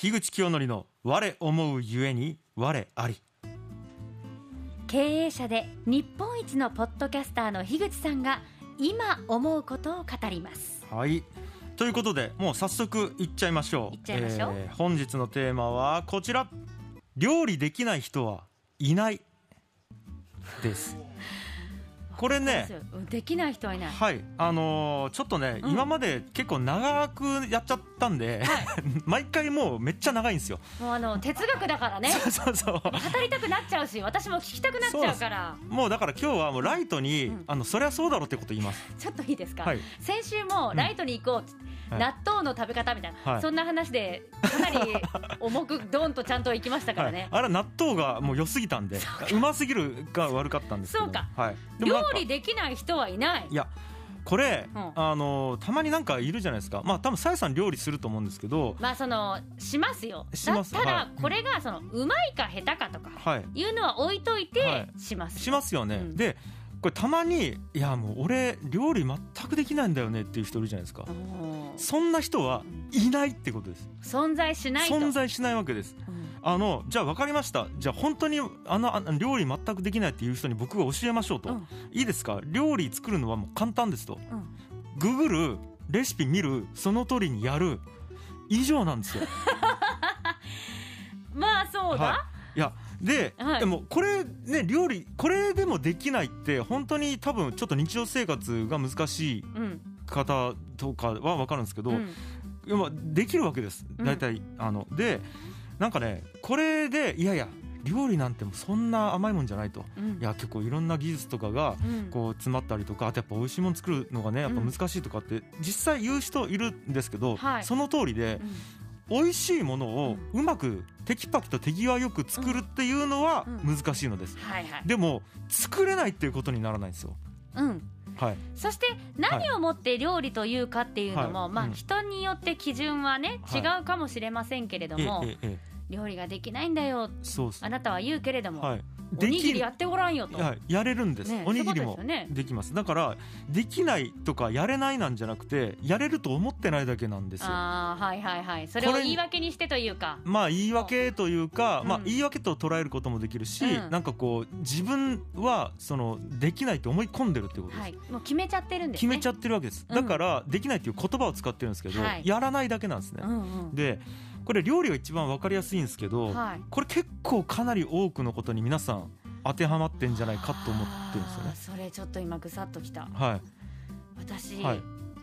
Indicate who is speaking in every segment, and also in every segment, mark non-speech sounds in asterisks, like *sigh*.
Speaker 1: 樋口清則の我思うゆえに我あり。
Speaker 2: 経営者で日本一のポッドキャスターの樋口さんが今思うことを語ります。
Speaker 1: はい。ということでもう早速いっちゃいましょう。
Speaker 2: いっちゃいましょう。
Speaker 1: えー本日のテーマはこちら。料理できない人はいない。ですこれね
Speaker 2: うんできない人はいない。
Speaker 1: はい。あのーちょっとね、
Speaker 2: うん。
Speaker 1: 今まで結構長くやっちゃったんで、*laughs* 毎回もうめっちゃ長いんですよ。
Speaker 2: もうあの哲学だからね。
Speaker 1: そうそうそう。
Speaker 2: 語りたくなっちゃうし私も聞きたくなっちゃうから。
Speaker 1: もうだから今日はもうライトに、
Speaker 2: うん。
Speaker 1: あのそりゃそうだろうってこと言います。
Speaker 2: ちょっといいですか、
Speaker 1: はい。
Speaker 2: 先週もライトに行こうっつって、
Speaker 1: はい
Speaker 2: 納豆の食べ方みたいな、
Speaker 1: はい。
Speaker 2: そんな話でかなり *laughs* 重くドンとちゃんと行きましたからね、
Speaker 1: はい、あれは納豆がもう良すぎたんでうますぎるが悪かったんですけど。
Speaker 2: そうか。
Speaker 1: はい、でもなん
Speaker 2: 理できない人はいない。
Speaker 1: いやこれ、
Speaker 2: うん。
Speaker 1: あのたまになんかいるじゃないですか。まあ多分さやさん料理すると思うんですけど。
Speaker 2: まあそのしますよ。
Speaker 1: します。
Speaker 2: だただ
Speaker 1: はい。
Speaker 2: これがそのうまいか下手かとか
Speaker 1: はい。
Speaker 2: いうのは置いとい
Speaker 1: は
Speaker 2: て
Speaker 1: い。
Speaker 2: します、
Speaker 1: しますよね、
Speaker 2: うん。
Speaker 1: でこれたまにいやもう俺料理全くできないんだよねっていう人いるじゃないですか。そんな人はいないってことです。
Speaker 2: 存在しないと。
Speaker 1: 存在しないわけです。
Speaker 2: うん
Speaker 1: あのじゃあ分かりました。じゃあ本当にあの料理全くできないっていう人に僕が教えましょうと、
Speaker 2: うん。
Speaker 1: いいですか？料理作るのはもう簡単ですと。
Speaker 2: うん。
Speaker 1: ググるレシピ見るその通りにやる。以上なんですよ。*laughs*
Speaker 2: まあそうだ、
Speaker 1: はい、いやで,、
Speaker 2: はい。
Speaker 1: でもこれね料理これでもできないって本当に多分ちょっと日常生活が難しい
Speaker 2: うん。
Speaker 1: 方とかは分かるんですけど、
Speaker 2: うん。
Speaker 1: できるわけです。
Speaker 2: うん。
Speaker 1: 大体、あのでなんかねこれでいやいや料理なんてそんな甘いもんじゃないと。
Speaker 2: うん。
Speaker 1: いや結構いろんな技術とかが
Speaker 2: うん。
Speaker 1: こう詰まったりとかあとやっぱ美味しいもの作るのがねやっぱ難しいとかって実際言う人いるんですけど、
Speaker 2: はい。
Speaker 1: その通りで美味しいものをうまくテキパキと手際よく作るっていうのは
Speaker 2: うん。
Speaker 1: 難しいのです、
Speaker 2: はいはい。
Speaker 1: でも作れないっていうことにならないんですよ。
Speaker 2: うん。
Speaker 1: はい。
Speaker 2: そして何をもって料理というかっていうのも、まあ
Speaker 1: はい。うん。
Speaker 2: 人によって基準はね
Speaker 1: はい。
Speaker 2: 違うかもしれませんけれども、
Speaker 1: ええええ
Speaker 2: 料理ができないんだよ。
Speaker 1: そうっす
Speaker 2: あなたは言うけれども、
Speaker 1: はい。
Speaker 2: おにぎり
Speaker 1: る。
Speaker 2: やってごらんよと、
Speaker 1: はい、やれるんです、
Speaker 2: ね
Speaker 1: おにぎりも
Speaker 2: で
Speaker 1: きます。だからできないとかやれないなんじゃなくてやれると思ってないだけなんですよ。
Speaker 2: ああはいはいはい。それを言い訳にしてというか。
Speaker 1: まあ言い訳というか、
Speaker 2: うん。
Speaker 1: まあ言い訳と捉えることもできるし、
Speaker 2: うん。
Speaker 1: なんかこう自分はそのできないと思い込んでるってことです、
Speaker 2: はい。もう決めちゃってるんですね。
Speaker 1: 決めちゃってるわけです、
Speaker 2: うん。
Speaker 1: だからできないっていう言葉を使ってるんですけど、
Speaker 2: はい。
Speaker 1: やらないだけなんですね、
Speaker 2: うんうん。
Speaker 1: でこれ料理が一番わかりやすいんですけど、
Speaker 2: はい。
Speaker 1: これ結構かなり多くのことに皆さん当てはまってんじゃないかと思ってるんですよね。
Speaker 2: それちょっと今ぐさっときた。
Speaker 1: はい。
Speaker 2: 私、
Speaker 1: はい。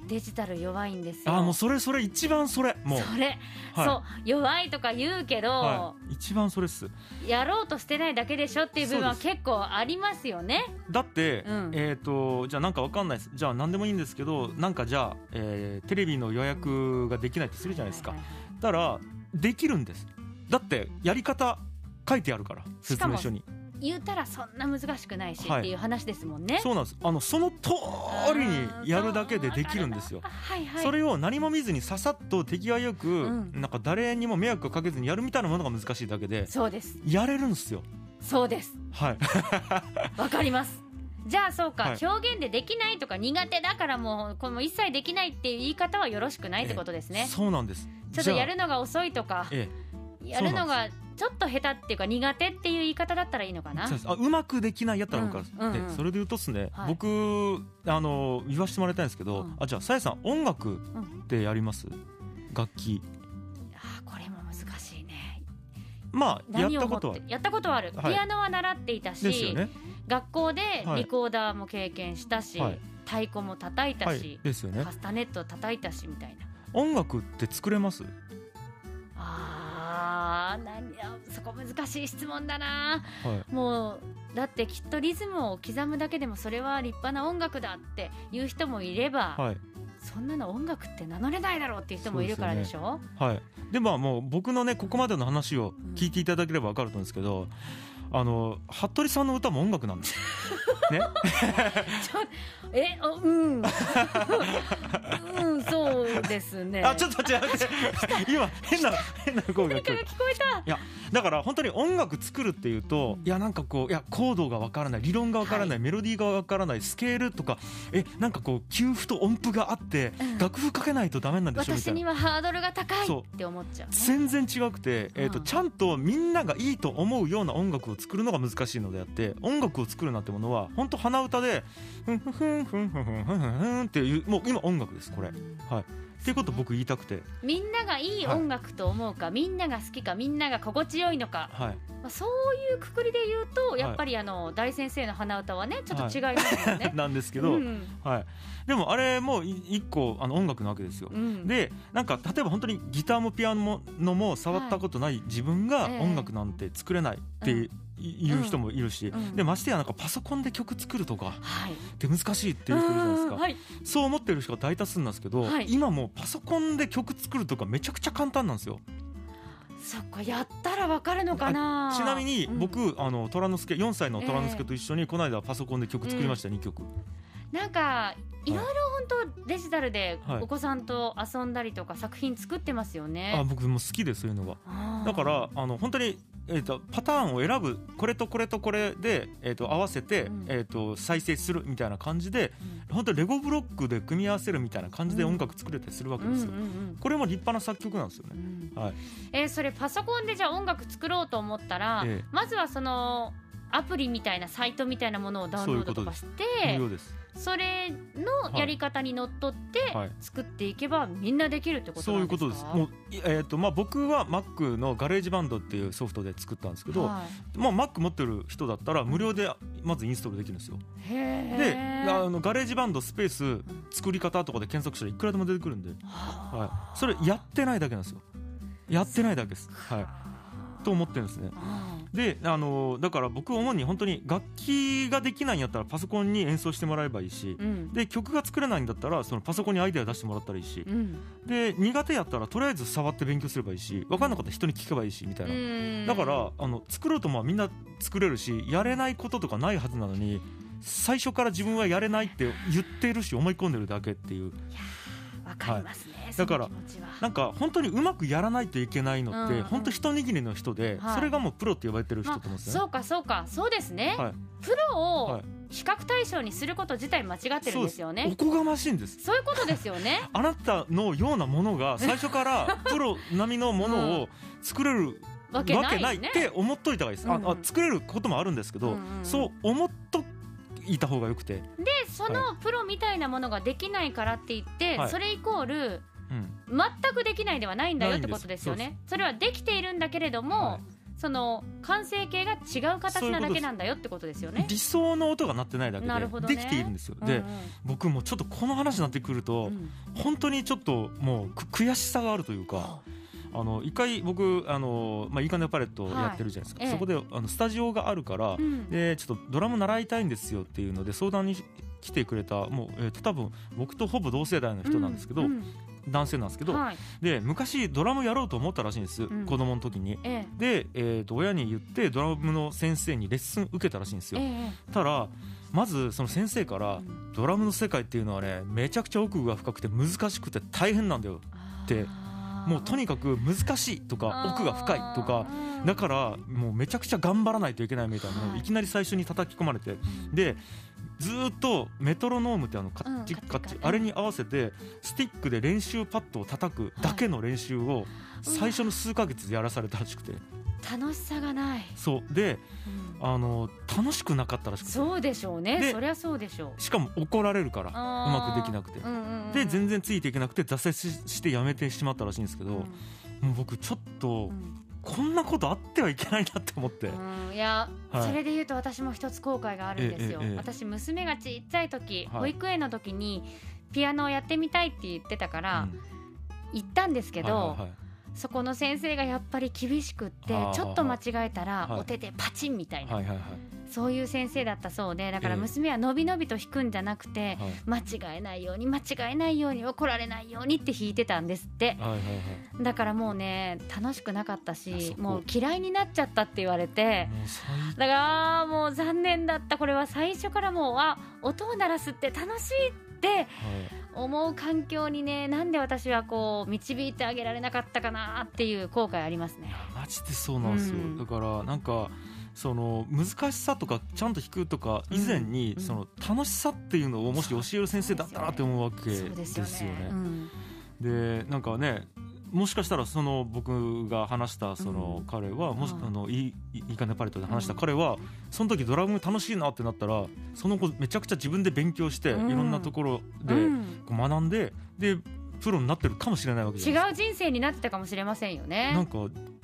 Speaker 2: デジタル弱いんですよ。
Speaker 1: あーもうそれそれ一番それ。もう。
Speaker 2: それ、
Speaker 1: はい。
Speaker 2: そう弱いとか言うけど、
Speaker 1: はい、一番それっす。
Speaker 2: やろうとしてないだけでしょっていう部分は結構ありますよね。
Speaker 1: だって、
Speaker 2: うん。
Speaker 1: えっ、とじゃあなんかわかんないです。じゃあ何でもいいんですけどなんかじゃあ、えーテレビの予約ができないとするじゃないですか、
Speaker 2: はいはいはい
Speaker 1: だからできるんです。だってやり方書いてあるから説明書に。
Speaker 2: 言うたらそんな難しくないし
Speaker 1: はい
Speaker 2: っていう話ですもんね、
Speaker 1: そうなんです。あのその通りにやるだけでできるんですよ。
Speaker 2: はいはい。
Speaker 1: それを何も見ずにささっと手際よく、
Speaker 2: うん。
Speaker 1: なんか誰にも迷惑をかけずにやるみたいなものが難しいだけで
Speaker 2: そうです。
Speaker 1: やれるんですよ。
Speaker 2: そうです。
Speaker 1: はい。*laughs*
Speaker 2: わかりますじゃあそうか、
Speaker 1: はい。
Speaker 2: 表現でできないとか苦手だからもうこの一切できないっていう言い方はよろしくないってことですね。
Speaker 1: そうなんです。
Speaker 2: ちょっとやるのが遅いとか
Speaker 1: ええ。
Speaker 2: やるのがちょっと下手っていうか苦手っていう言い方だったらいいのかな？
Speaker 1: あうまくできないやったら分かる、
Speaker 2: うんうん。うん
Speaker 1: でそれで言うとっすね、
Speaker 2: はい。
Speaker 1: 僕あの言わせてもらいたいんですけど、
Speaker 2: うん。
Speaker 1: あじゃあさやさん音楽
Speaker 2: うん
Speaker 1: ってやります？楽器。
Speaker 2: あーこれも難しいね
Speaker 1: まあやったことは
Speaker 2: てやったことはある、
Speaker 1: はい
Speaker 2: ピアノは習っていたし、
Speaker 1: ね
Speaker 2: 学校で
Speaker 1: はい。
Speaker 2: リコーダーも経験したし、
Speaker 1: はい。
Speaker 2: 太鼓も叩いた
Speaker 1: は
Speaker 2: し
Speaker 1: い、ですよね。
Speaker 2: カスタネット叩いたしみたいな。
Speaker 1: 音楽って作れます？
Speaker 2: あー何やそこ難しい質問だな。
Speaker 1: はい。
Speaker 2: もうだってきっとリズムを刻むだけでもそれは立派な音楽だっていう人もいれば、
Speaker 1: はい。
Speaker 2: そんなの音楽って名乗れないだろうっていう人もいるからでしょ？
Speaker 1: はい。でまあもう僕のねここまでの話を聞いていただければ分かると思うんですけど、あの服部さんの歌も音楽なんです *laughs* ね。
Speaker 2: えあうん。*laughs* うんそうですね。
Speaker 1: あちょっと違う今変な変な声が聞こえ
Speaker 2: た
Speaker 1: いやだから本当に音楽作るっていうと、いやなんかこういやコードがわからない理論がわからない、メロディーがわからないスケールとかえなんかこう給付と音符があって、
Speaker 2: うん。
Speaker 1: 楽譜かけないとダメなんでしょみた
Speaker 2: 私に
Speaker 1: いな
Speaker 2: はハードルが高いって思っちゃうね。
Speaker 1: 全然違くて、えーと
Speaker 2: うん
Speaker 1: ちゃんとみんながいいと思うような音楽を作るのが難しいのであって音楽を作るなんてものは本当鼻歌でふんふんふんふんふんふんふんふんふんっていうもう今音楽ですこれ。はいっていうことを僕言いたくて、
Speaker 2: みんながいい音楽と思うか、みんなが好きかみんなが心地よいのか、
Speaker 1: はい、
Speaker 2: まあ、そういうくくりで言うとやっぱりあの大先生の鼻歌はねちょっと違いますよね。*laughs*
Speaker 1: なんですけど、
Speaker 2: うん。
Speaker 1: はい、でもあれもい一個あの音楽なわけですよ。
Speaker 2: うん。
Speaker 1: でなんか例えば本当にギターもピアノも触ったことない自分が
Speaker 2: ええ。
Speaker 1: 音楽なんて作れないっていう,、いう人もいるし、
Speaker 2: うん。
Speaker 1: でましてやなんかパソコンで曲作るとか
Speaker 2: はい、
Speaker 1: って難しいっていう人いるじゃないですか、
Speaker 2: うん。はい、
Speaker 1: そう思ってる人が大多数なんですけど、
Speaker 2: はい。
Speaker 1: 今もうパソコンで曲作るとかめちゃくちゃ簡単なんですよ
Speaker 2: そっかやったらわかるのかな。
Speaker 1: ちなみに
Speaker 2: うん。
Speaker 1: 僕、あの虎之助4歳の虎之助と一緒にこの間パソコンで曲作りました、2曲。
Speaker 2: なんかいろいろ本当デジタルで
Speaker 1: はい。
Speaker 2: お子さんと遊んだりとか作品作ってますよね、
Speaker 1: あ僕も好きでそういうのがだからあの本当に、えー、とパターンを選ぶこれとこれとこれで、えー、と合わせて、
Speaker 2: うん。
Speaker 1: えー、と再生するみたいな感じで本当にレゴブロックで組み合わせるみたいな感じで音楽作れたりするわけですよ、
Speaker 2: うんうんうん。
Speaker 1: これも立派な作曲なんですよね。
Speaker 2: う、ん。
Speaker 1: はい。
Speaker 2: えーそれパソコンでじゃあ音楽作ろうと思ったら、
Speaker 1: ええ。
Speaker 2: まずはそのアプリみたいなサイトみたいなものをダウンロードとかして
Speaker 1: 無料です。
Speaker 2: それのやり方にのっとって
Speaker 1: はい。
Speaker 2: 作っていけばみんなできるってこと
Speaker 1: そう
Speaker 2: ないんですか？
Speaker 1: うことです。もう、いえーとまあ、僕は Mac の GarageBand っていうソフトで作ったんですけど、
Speaker 2: はい。
Speaker 1: まあ、Mac 持ってる人だったら無料でまずインストールできるんですよ。で
Speaker 2: へ
Speaker 1: あの GarageBand スペース作り方とかで検索したらいくらでも出てくるんで、
Speaker 2: は
Speaker 1: はい、それやってないだけなんですよ。やってないだけです、はい、と思ってるんですねであのだから僕主に本当に楽器ができないんやったらパソコンに演奏してもらえばいいし
Speaker 2: うん。
Speaker 1: で曲が作れないんだったらそのパソコンにアイデア出してもらったらいいし
Speaker 2: うん。
Speaker 1: で苦手やったらとりあえず触って勉強すればいいし分かんなかったら人に聞けばいいしみたいな。
Speaker 2: うん。
Speaker 1: だからあの作ろうとまあみんな作れるしやれないこととかないはずなのに最初から自分はやれないって言ってるし思い込んでるだけっていう
Speaker 2: わかりますね、
Speaker 1: だからなんか本当にうまくやらないといけないのって
Speaker 2: うんうん。
Speaker 1: 本当一握りの人で
Speaker 2: はい。
Speaker 1: それがもうプロって呼ばれてる人
Speaker 2: まあ
Speaker 1: と思うんですよね。
Speaker 2: そうかそうか。そうですね、
Speaker 1: はい。
Speaker 2: プロを
Speaker 1: はい
Speaker 2: 比較対象にすること自体間違ってるんですよ
Speaker 1: お
Speaker 2: ね
Speaker 1: こがましいんです。
Speaker 2: そういうことですよね。*laughs*
Speaker 1: あなたのようなものが最初からプロ並みのものを作れる
Speaker 2: わ
Speaker 1: わ
Speaker 2: けない
Speaker 1: って思っといた方がいいです。あ
Speaker 2: うん。うん
Speaker 1: あ作れることもあるんですけど
Speaker 2: うんうん。
Speaker 1: そう思っといた方がよくて。
Speaker 2: でそのプロみたいなものができないからって言って、
Speaker 1: はい。
Speaker 2: それイコール
Speaker 1: うん。
Speaker 2: 全くできないではないんだよってことですよね。それはできているんだけれども、
Speaker 1: はい。
Speaker 2: その完成形が違う形なだけなんだよってことですよね。
Speaker 1: 理想の音が鳴ってないだけ
Speaker 2: なるほどね。
Speaker 1: でできているんですよ。
Speaker 2: うん
Speaker 1: で僕もちょっとこの話になってくる
Speaker 2: う
Speaker 1: と
Speaker 2: ん。
Speaker 1: 本当にちょっともうく悔しさがあるというか。あの一回僕あの、まあ、いいかねパレットをやってるじゃないですか、
Speaker 2: はいええ。
Speaker 1: そこであのスタジオがあるから、
Speaker 2: うん。
Speaker 1: でちょっとドラム習いたいんですよっていうので相談に来てくれたもう、えー、と多分僕とほぼ同世代の人なんですけど、
Speaker 2: うん
Speaker 1: 男性なんですけど、
Speaker 2: はい。
Speaker 1: で昔ドラムやろうと思ったらしいんです、
Speaker 2: ん。
Speaker 1: 子供の時に。
Speaker 2: え
Speaker 1: で、えー、と親に言ってドラムの先生にレッスン受けたらしいんです
Speaker 2: え
Speaker 1: よ。
Speaker 2: え
Speaker 1: たらまずその先生から
Speaker 2: うん
Speaker 1: ドラムの世界っていうのはねめちゃくちゃ奥が深くて難しくて大変なんだよでもうとにかく難しいとか奥が深いとかだからもうめちゃくちゃ頑張らないといけないみたいなのを
Speaker 2: はい。
Speaker 1: いきなり最初に叩き込まれて。でずーっとメトロノームってあのカッチ
Speaker 2: うん
Speaker 1: カッチ
Speaker 2: カッチ。カチ
Speaker 1: あれに合わせてスティックで練習パッドを叩くだけの練習を最初の数ヶ月やらされたらしくて
Speaker 2: 楽しさがない、
Speaker 1: そう。で
Speaker 2: うん。
Speaker 1: あの楽しくなかったらしくて。
Speaker 2: そうでしょうね。
Speaker 1: で
Speaker 2: そりゃそうでしょう。
Speaker 1: しかも怒られるからうまくできなくて。
Speaker 2: うんうんうん
Speaker 1: で全然ついていけなくて挫折ししてやめてしまったらしいんですけど、
Speaker 2: うん。
Speaker 1: もう僕ちょっと
Speaker 2: うん。
Speaker 1: こんなことあってはいけないなって思って、
Speaker 2: うん。いや、
Speaker 1: はい。
Speaker 2: それで言うと私も一つ後悔があるんですよ、
Speaker 1: ええええ。
Speaker 2: 私娘がちっちゃい時、
Speaker 1: はい。
Speaker 2: 保育園の時にピアノをやってみたいって言ってたから、
Speaker 1: うん。
Speaker 2: 行ったんですけど、
Speaker 1: はいはいはい
Speaker 2: そこの先生がやっぱり厳しくってちょっと間違えたら
Speaker 1: はい。
Speaker 2: お手でパチンみたいな、そういう先生だったそうでだから
Speaker 1: ええ。
Speaker 2: 娘はのびのびと弾くんじゃなくて、
Speaker 1: はい。
Speaker 2: 間違えないように間違えないように怒られないようにって弾いてたんですって。だからもうね楽しくなかった
Speaker 1: あ
Speaker 2: しもう嫌いになっちゃったって言われてだからもう残念だった。これは最初からもうあ音を鳴らすって楽しいって
Speaker 1: はい
Speaker 2: 思う環境にねなんで私はこう導いてあげられなかったかなっていう後悔ありますね。
Speaker 1: マジでそうなんですよ、
Speaker 2: うん
Speaker 1: だからなんかその難しさとかちゃんと弾くとか以前に、
Speaker 2: うん
Speaker 1: その楽しさっていうのをもし教える先生だったらって思うわけで
Speaker 2: ですすよね。
Speaker 1: よね。
Speaker 2: うん
Speaker 1: でなんかねもしかしたらその僕が話したその
Speaker 2: うん。
Speaker 1: 彼はもし
Speaker 2: はい
Speaker 1: あのいいいいかねパレットで話した彼はその時ドラム楽しいなってなったらその後めちゃくちゃ自分で勉強してい
Speaker 2: うん。
Speaker 1: ろんなところで
Speaker 2: うん。
Speaker 1: こう学んででプロになってるかもしれないわけ
Speaker 2: 違う人生になってたかもしれませんよね。
Speaker 1: なんか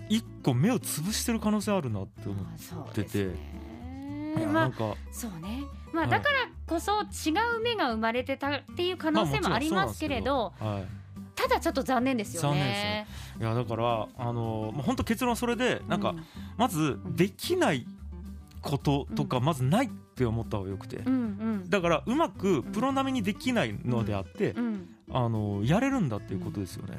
Speaker 1: 一個目を潰してる可能性あるなって思ってて。
Speaker 2: ね。まあそうね。まあ
Speaker 1: はい。
Speaker 2: だからこそ違う目が生まれてたっていう可能性もありますけれど、
Speaker 1: まあ
Speaker 2: ただちょっと残念ですよ
Speaker 1: 残念
Speaker 2: ね。
Speaker 1: けどはいいやだからあのまあ本当結論はそれでなんか
Speaker 2: う
Speaker 1: まず
Speaker 2: ん
Speaker 1: できないこととかまずないって思った方がよくて。
Speaker 2: うんうん。
Speaker 1: だからうまくプロ並みにできないのであって
Speaker 2: うん。
Speaker 1: あのやれるんだっていうことですよね。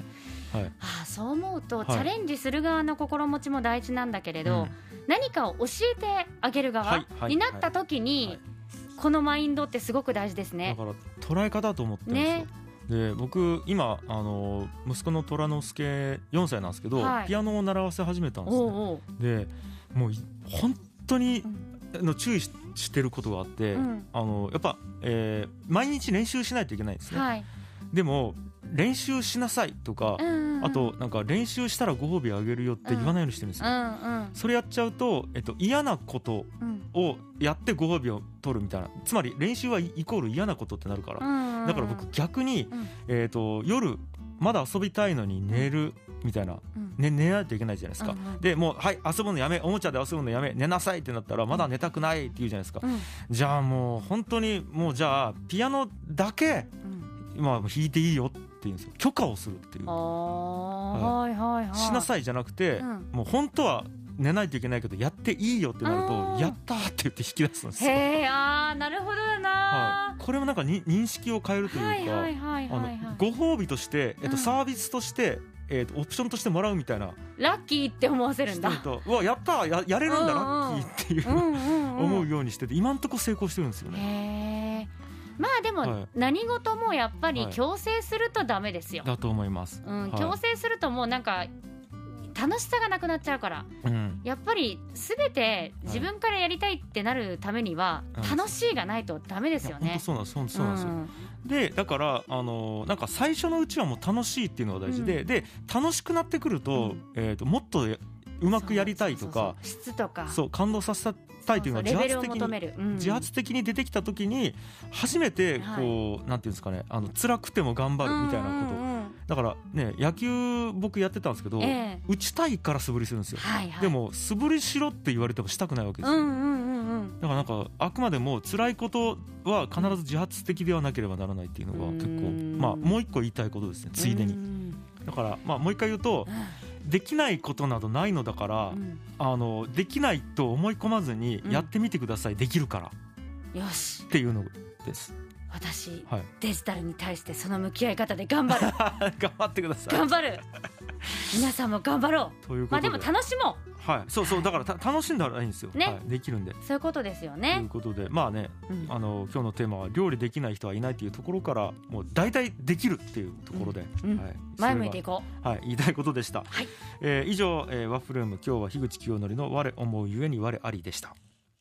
Speaker 1: はい。
Speaker 2: ああそう思うと、
Speaker 1: い。
Speaker 2: チャレンジする側の心持ちも大事なんだけれど、何かを教えてあげる
Speaker 1: は
Speaker 2: 側になった時に、
Speaker 1: はい。
Speaker 2: このマインドってすごく大事です
Speaker 1: だ
Speaker 2: ね。
Speaker 1: から捉え方だと思ってるんですよ。
Speaker 2: ね
Speaker 1: で僕今あの息子の虎之助4歳なんですけど、
Speaker 2: はい。
Speaker 1: ピアノを習わせ始めたんですね。
Speaker 2: おうおう。
Speaker 1: でもうい本当にの注意ししてることがあって、
Speaker 2: うん。
Speaker 1: あのやっぱ、えー毎日練習しないといけないんですね、
Speaker 2: はい。
Speaker 1: でも練習しなさいとか、
Speaker 2: うん
Speaker 1: あとなんか練習したらご褒美あげるよって言わないようにしてるんです
Speaker 2: う
Speaker 1: よ、それやっちゃうと、えっと、嫌なこと
Speaker 2: うん
Speaker 1: をやってご褒美を取るみたいな。つまり練習はイイコール嫌なことってなるから、だから僕逆に、
Speaker 2: うん。
Speaker 1: えっと夜まだ遊びたいのに寝るみたいな、
Speaker 2: うん。
Speaker 1: ね、寝ないといけないじゃないですか、でもうはい遊ぶのやめおもちゃで遊ぶのやめ寝なさいってなったらまだ寝たくないって言うじゃないですか、
Speaker 2: うん。
Speaker 1: じゃあもう本当にもうじゃあピアノだけ
Speaker 2: うん。
Speaker 1: まあ弾いていいよって言うんですよ。許可をするっていう。
Speaker 2: はいはいはい。
Speaker 1: しなさいじゃなくて、
Speaker 2: うん。
Speaker 1: もう本当は寝ないといけないけどやっていいよってなる
Speaker 2: あ
Speaker 1: と
Speaker 2: ー。
Speaker 1: やったーって言って引き出すんですよ、
Speaker 2: へえあーなるほどだな
Speaker 1: はい、これもなんかに認識を変えるというか。ご褒美として、えっと、
Speaker 2: うん。
Speaker 1: サービスとして、えっと、オプションとしてもらうみたいな。
Speaker 2: ラッキーって思わせるんだ。
Speaker 1: うわやったーややれるんだ
Speaker 2: うん
Speaker 1: ラ
Speaker 2: うん。
Speaker 1: ッキーっていう、
Speaker 2: うんうんうん。*laughs*
Speaker 1: 思うようにしてて今んとこ成功してるんですよね。
Speaker 2: まあでも、
Speaker 1: はい
Speaker 2: 何事もやっぱり
Speaker 1: はい
Speaker 2: 強制するとダメですよ。
Speaker 1: だと思います。
Speaker 2: うん、
Speaker 1: はい
Speaker 2: 強制するともうなんか楽しさがなくなっちゃうから
Speaker 1: うん
Speaker 2: やっぱり全て自分からやりたいってなるためには
Speaker 1: はい
Speaker 2: 楽しいがないとダメですよね。
Speaker 1: そうなんですそうなんですよ。
Speaker 2: ん
Speaker 1: でだからあのなんか最初のうちはもう楽しいっていうのが大事で、で楽しくなってくると,、
Speaker 2: うん
Speaker 1: えー、ともっとやうまくやりたいとか
Speaker 2: 質とか。
Speaker 1: そう感動させたいというのが
Speaker 2: そうそうレベルを
Speaker 1: 自発的に自発的に出てきた時に初めてこう、なんていうんですかねあの辛くても頑張るみたいなこと、
Speaker 2: うんうんうん。
Speaker 1: だからね野球僕やってたんですけど、
Speaker 2: ええ。
Speaker 1: 打ちたいから素振りするんですよ、
Speaker 2: はいはい、
Speaker 1: でも素振りしろって言われてもしたくないわけですよ、
Speaker 2: うんうん
Speaker 1: だからなんかあくまでも辛いことは必ず自発的ではなければならないっていうのが結構
Speaker 2: うん。
Speaker 1: まあもう一個言いたいことですねついでに。
Speaker 2: うん。
Speaker 1: だからまあもう一回言うとできないことなどないのだから
Speaker 2: うん。
Speaker 1: あのできないと思い込まずに
Speaker 2: うん。
Speaker 1: やってみてください。できるから。
Speaker 2: よし。
Speaker 1: っていうのです。
Speaker 2: 私
Speaker 1: はい。
Speaker 2: デジタルに対してその向き合い方で頑張る。*laughs*
Speaker 1: 頑張ってください。
Speaker 2: 頑張る。皆さんも頑張ろ
Speaker 1: という
Speaker 2: うまあ
Speaker 1: で
Speaker 2: も楽しも
Speaker 1: はい。そうそうだからた楽しんだらいいんですよ。
Speaker 2: ね。
Speaker 1: はい。できるんで。
Speaker 2: うそういうことですよ
Speaker 1: とい
Speaker 2: ね
Speaker 1: う、ことでまあね
Speaker 2: うん。
Speaker 1: あの今日のテーマは料理できない人はいないというところからもう大体できるっていうところで、
Speaker 2: うん。
Speaker 1: はい、
Speaker 2: 前向いてい
Speaker 1: こ
Speaker 2: こ
Speaker 1: はい言いたいことでした、
Speaker 2: はい。
Speaker 1: えー以上、えーワッフルーム今日は樋口清則の我思うゆえに我ありでした